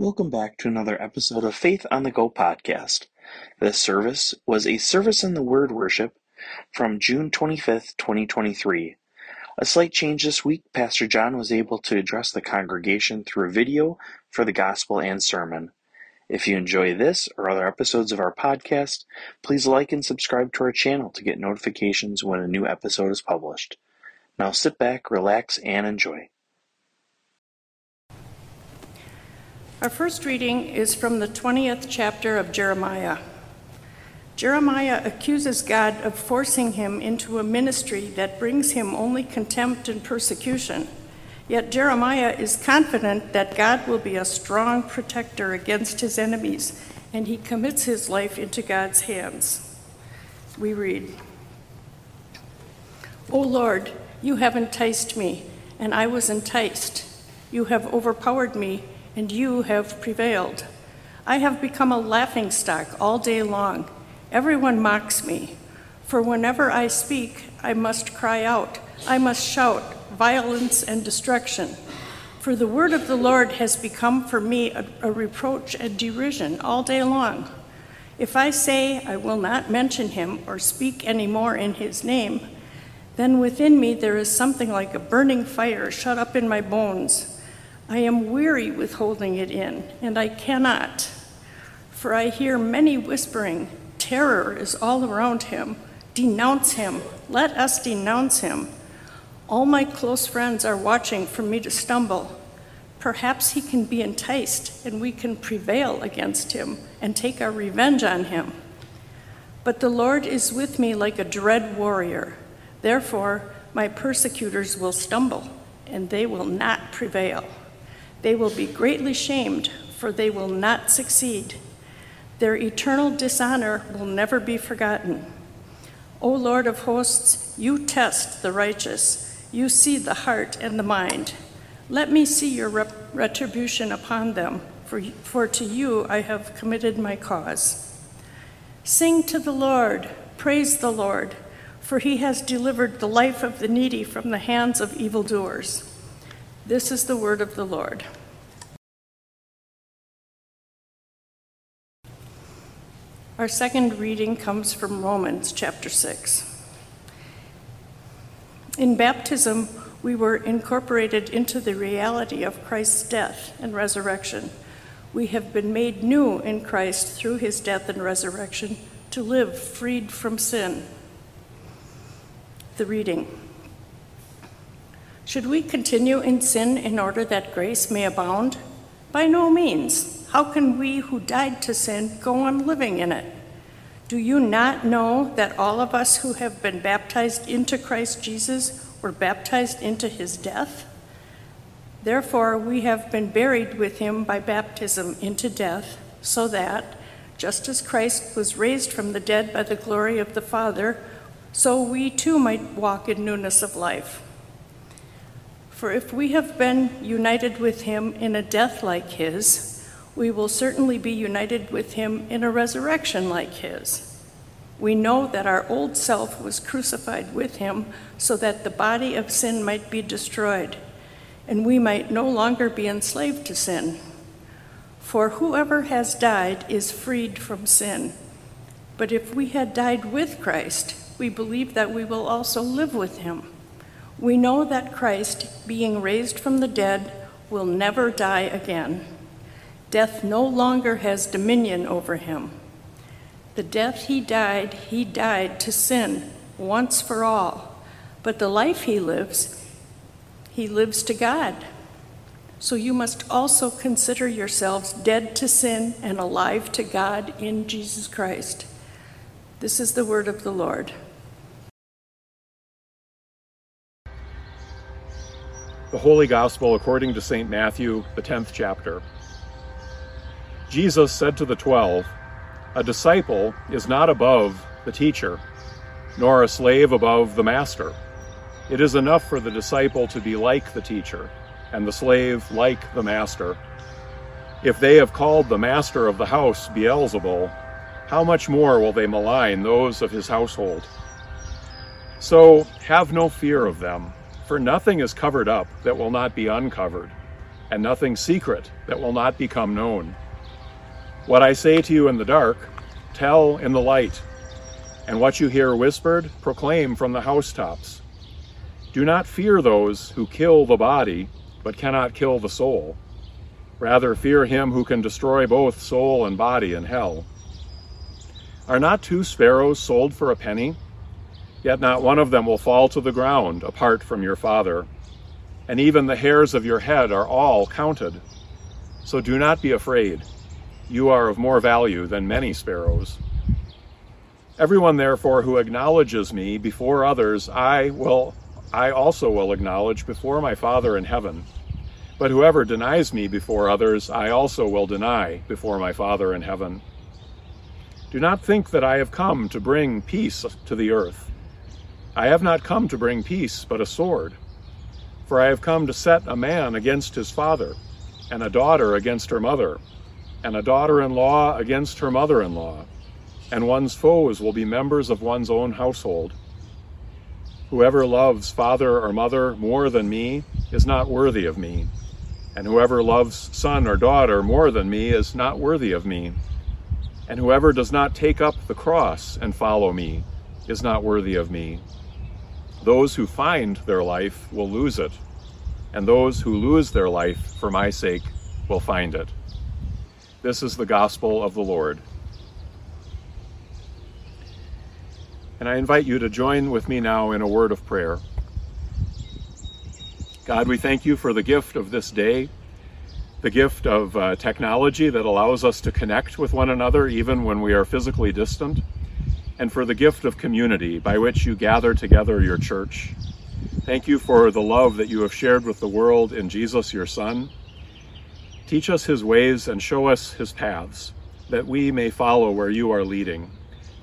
Welcome back to another episode of Faith on the Go podcast. This service was a service in the Word worship from June 25th, 2023. A slight change this week, Pastor John was able to address the congregation through a video for the gospel and sermon. If you enjoy this or other episodes of our podcast, please like and subscribe to our channel to get notifications when a new episode is published. Now sit back, relax, and enjoy. Our first reading is from the 20th chapter of Jeremiah. Jeremiah accuses God of forcing him into a ministry that brings him only contempt and persecution. Yet Jeremiah is confident that God will be a strong protector against his enemies, and he commits his life into God's hands. We read O Lord, you have enticed me, and I was enticed. You have overpowered me and you have prevailed. I have become a laughing stock all day long. Everyone mocks me. For whenever I speak, I must cry out, I must shout violence and destruction. For the word of the Lord has become for me a, a reproach and derision all day long. If I say I will not mention him or speak any more in his name, then within me there is something like a burning fire shut up in my bones. I am weary with holding it in, and I cannot. For I hear many whispering, Terror is all around him. Denounce him. Let us denounce him. All my close friends are watching for me to stumble. Perhaps he can be enticed, and we can prevail against him and take our revenge on him. But the Lord is with me like a dread warrior. Therefore, my persecutors will stumble, and they will not prevail. They will be greatly shamed, for they will not succeed. Their eternal dishonor will never be forgotten. O Lord of hosts, you test the righteous. You see the heart and the mind. Let me see your retribution upon them, for, for to you I have committed my cause. Sing to the Lord, praise the Lord, for he has delivered the life of the needy from the hands of evildoers. This is the word of the Lord. Our second reading comes from Romans chapter 6. In baptism, we were incorporated into the reality of Christ's death and resurrection. We have been made new in Christ through his death and resurrection to live freed from sin. The reading. Should we continue in sin in order that grace may abound? By no means. How can we who died to sin go on living in it? Do you not know that all of us who have been baptized into Christ Jesus were baptized into his death? Therefore, we have been buried with him by baptism into death, so that, just as Christ was raised from the dead by the glory of the Father, so we too might walk in newness of life. For if we have been united with him in a death like his, we will certainly be united with him in a resurrection like his. We know that our old self was crucified with him so that the body of sin might be destroyed, and we might no longer be enslaved to sin. For whoever has died is freed from sin. But if we had died with Christ, we believe that we will also live with him. We know that Christ, being raised from the dead, will never die again. Death no longer has dominion over him. The death he died, he died to sin once for all. But the life he lives, he lives to God. So you must also consider yourselves dead to sin and alive to God in Jesus Christ. This is the word of the Lord. The Holy Gospel according to St. Matthew, the 10th chapter. Jesus said to the twelve, A disciple is not above the teacher, nor a slave above the master. It is enough for the disciple to be like the teacher, and the slave like the master. If they have called the master of the house Beelzebul, how much more will they malign those of his household? So have no fear of them, for nothing is covered up that will not be uncovered and nothing secret that will not become known. What I say to you in the dark, tell in the light, and what you hear whispered, proclaim from the housetops. Do not fear those who kill the body, but cannot kill the soul. Rather, fear him who can destroy both soul and body in hell. Are not two sparrows sold for a penny? Yet not one of them will fall to the ground apart from your Father. And even the hairs of your head are all counted. So do not be afraid. You are of more value than many sparrows. Everyone, therefore, who acknowledges me before others, I will I also will acknowledge before my Father in heaven. But whoever denies me before others, I also will deny before my Father in heaven. Do not think that I have come to bring peace to the earth. I have not come to bring peace, but a sword. For I have come to set a man against his father, and a daughter against her mother, and a daughter in law against her mother in law, and one's foes will be members of one's own household. Whoever loves father or mother more than me is not worthy of me, and whoever loves son or daughter more than me is not worthy of me. And whoever does not take up the cross and follow me is not worthy of me. Those who find their life will lose it, and those who lose their life for my sake will find it. This is the gospel of the Lord. And I invite you to join with me now in a word of prayer. God, we thank you for the gift of this day, the gift of uh, technology that allows us to connect with one another even when we are physically distant, and for the gift of community by which you gather together your church. Thank you for the love that you have shared with the world in Jesus, your Son. Teach us his ways and show us his paths, that we may follow where you are leading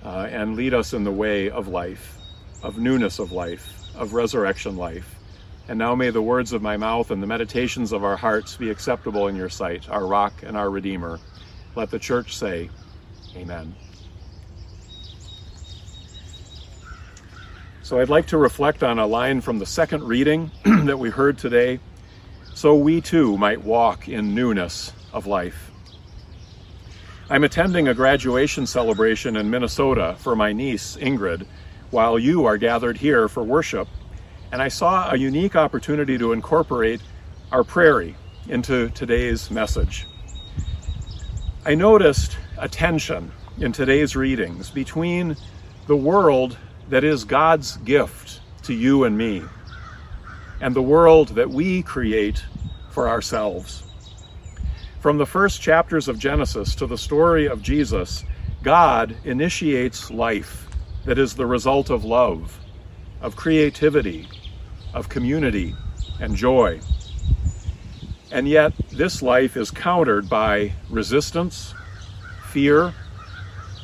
uh, and lead us in the way of life, of newness of life, of resurrection life. And now may the words of my mouth and the meditations of our hearts be acceptable in your sight, our rock and our redeemer. Let the church say, Amen. So I'd like to reflect on a line from the second reading that we heard today, so we too might walk in newness of life. I'm attending a graduation celebration in Minnesota for my niece, Ingrid, while you are gathered here for worship. And I saw a unique opportunity to incorporate our prairie into today's message. I noticed a tension in today's readings between the world that is God's gift to you and me and the world that we create for ourselves. From the first chapters of Genesis to the story of Jesus, God initiates life that is the result of love, of creativity, of community, and joy. And yet, this life is countered by resistance, fear,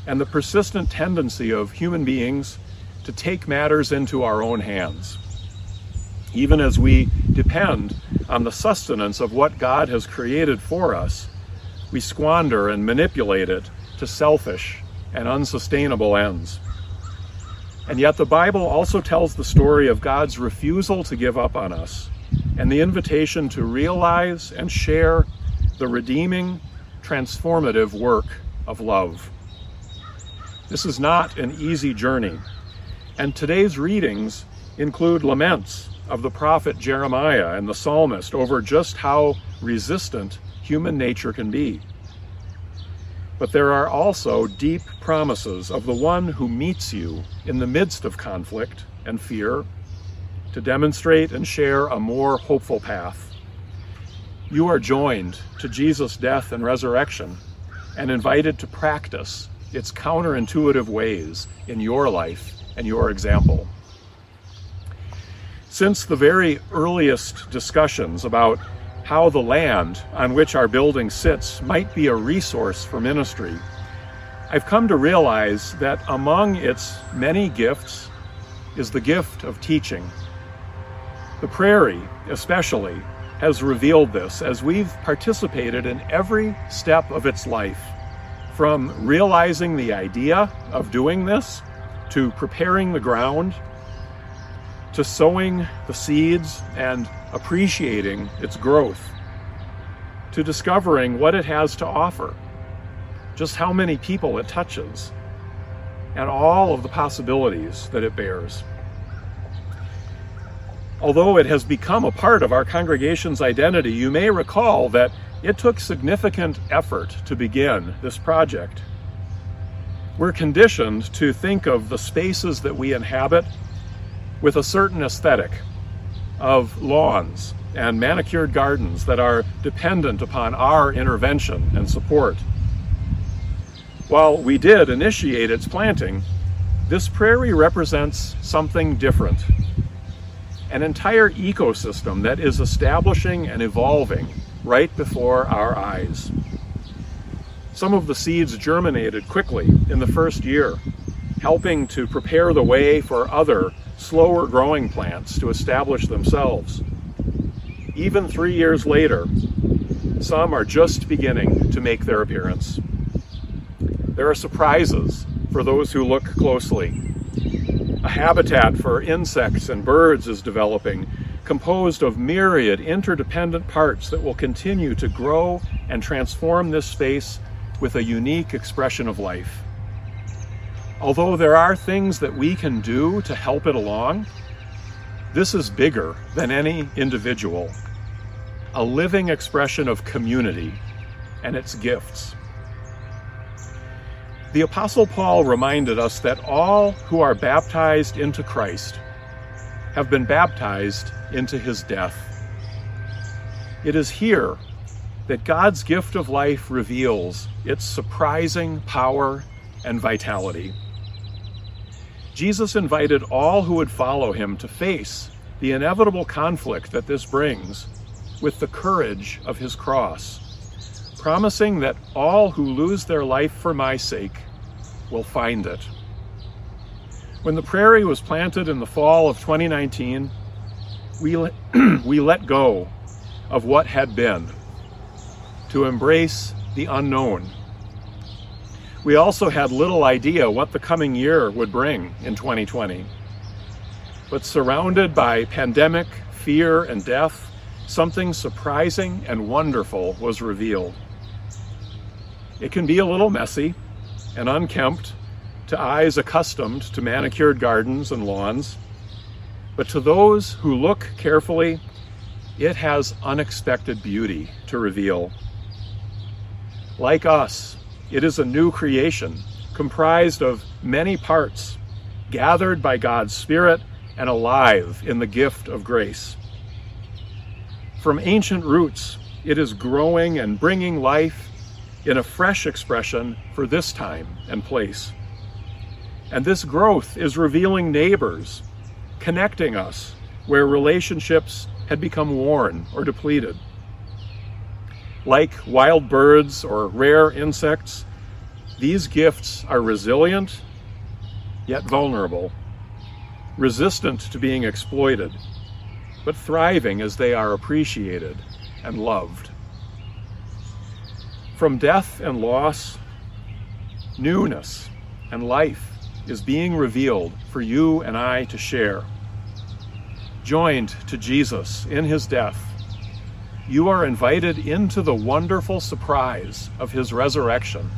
and the persistent tendency of human beings to take matters into our own hands. Even as we depend on the sustenance of what God has created for us, we squander and manipulate it to selfish and unsustainable ends. And yet, the Bible also tells the story of God's refusal to give up on us and the invitation to realize and share the redeeming, transformative work of love. This is not an easy journey, and today's readings include laments of the prophet Jeremiah and the psalmist over just how resistant human nature can be. But there are also deep promises of the one who meets you in the midst of conflict and fear to demonstrate and share a more hopeful path. You are joined to Jesus' death and resurrection and invited to practice its counterintuitive ways in your life and your example. Since the very earliest discussions about how the land on which our building sits might be a resource for ministry, I've come to realize that among its many gifts is the gift of teaching. The prairie, especially, has revealed this as we've participated in every step of its life, from realizing the idea of doing this to preparing the ground to sowing the seeds and appreciating its growth, to discovering what it has to offer, just how many people it touches, and all of the possibilities that it bears. Although it has become a part of our congregation's identity, you may recall that it took significant effort to begin this project. We're conditioned to think of the spaces that we inhabit with a certain aesthetic of lawns and manicured gardens that are dependent upon our intervention and support. While we did initiate its planting, this prairie represents something different. An entire ecosystem that is establishing and evolving right before our eyes. Some of the seeds germinated quickly in the first year, helping to prepare the way for other, slower growing plants to establish themselves. Even three years later, some are just beginning to make their appearance. There are surprises for those who look closely. A habitat for insects and birds is developing, composed of myriad interdependent parts that will continue to grow and transform this space with a unique expression of life. Although there are things that we can do to help it along, this is bigger than any individual, a living expression of community and its gifts. The Apostle Paul reminded us that all who are baptized into Christ have been baptized into his death. It is here that God's gift of life reveals its surprising power and vitality. Jesus invited all who would follow him to face the inevitable conflict that this brings with the courage of his cross, promising that all who lose their life for my sake will find it. When the prairie was planted in the fall of 2019, we let, we let go of what had been to embrace the unknown. We also had little idea what the coming year would bring in 2020. But surrounded by pandemic, fear, and death, something surprising and wonderful was revealed. It can be a little messy and unkempt to eyes accustomed to manicured gardens and lawns, but to those who look carefully, it has unexpected beauty to reveal. Like us, it is a new creation comprised of many parts, gathered by God's Spirit and alive in the gift of grace. From ancient roots, it is growing and bringing life in a fresh expression for this time and place. And this growth is revealing neighbors, connecting us where relationships had become worn or depleted. Like wild birds or rare insects, these gifts are resilient yet vulnerable, resistant to being exploited, but thriving as they are appreciated and loved. From death and loss, newness and life is being revealed for you and I to share. Joined to Jesus in his death, you are invited into the wonderful surprise of his resurrection,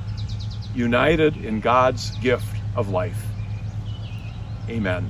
united in God's gift of life. Amen.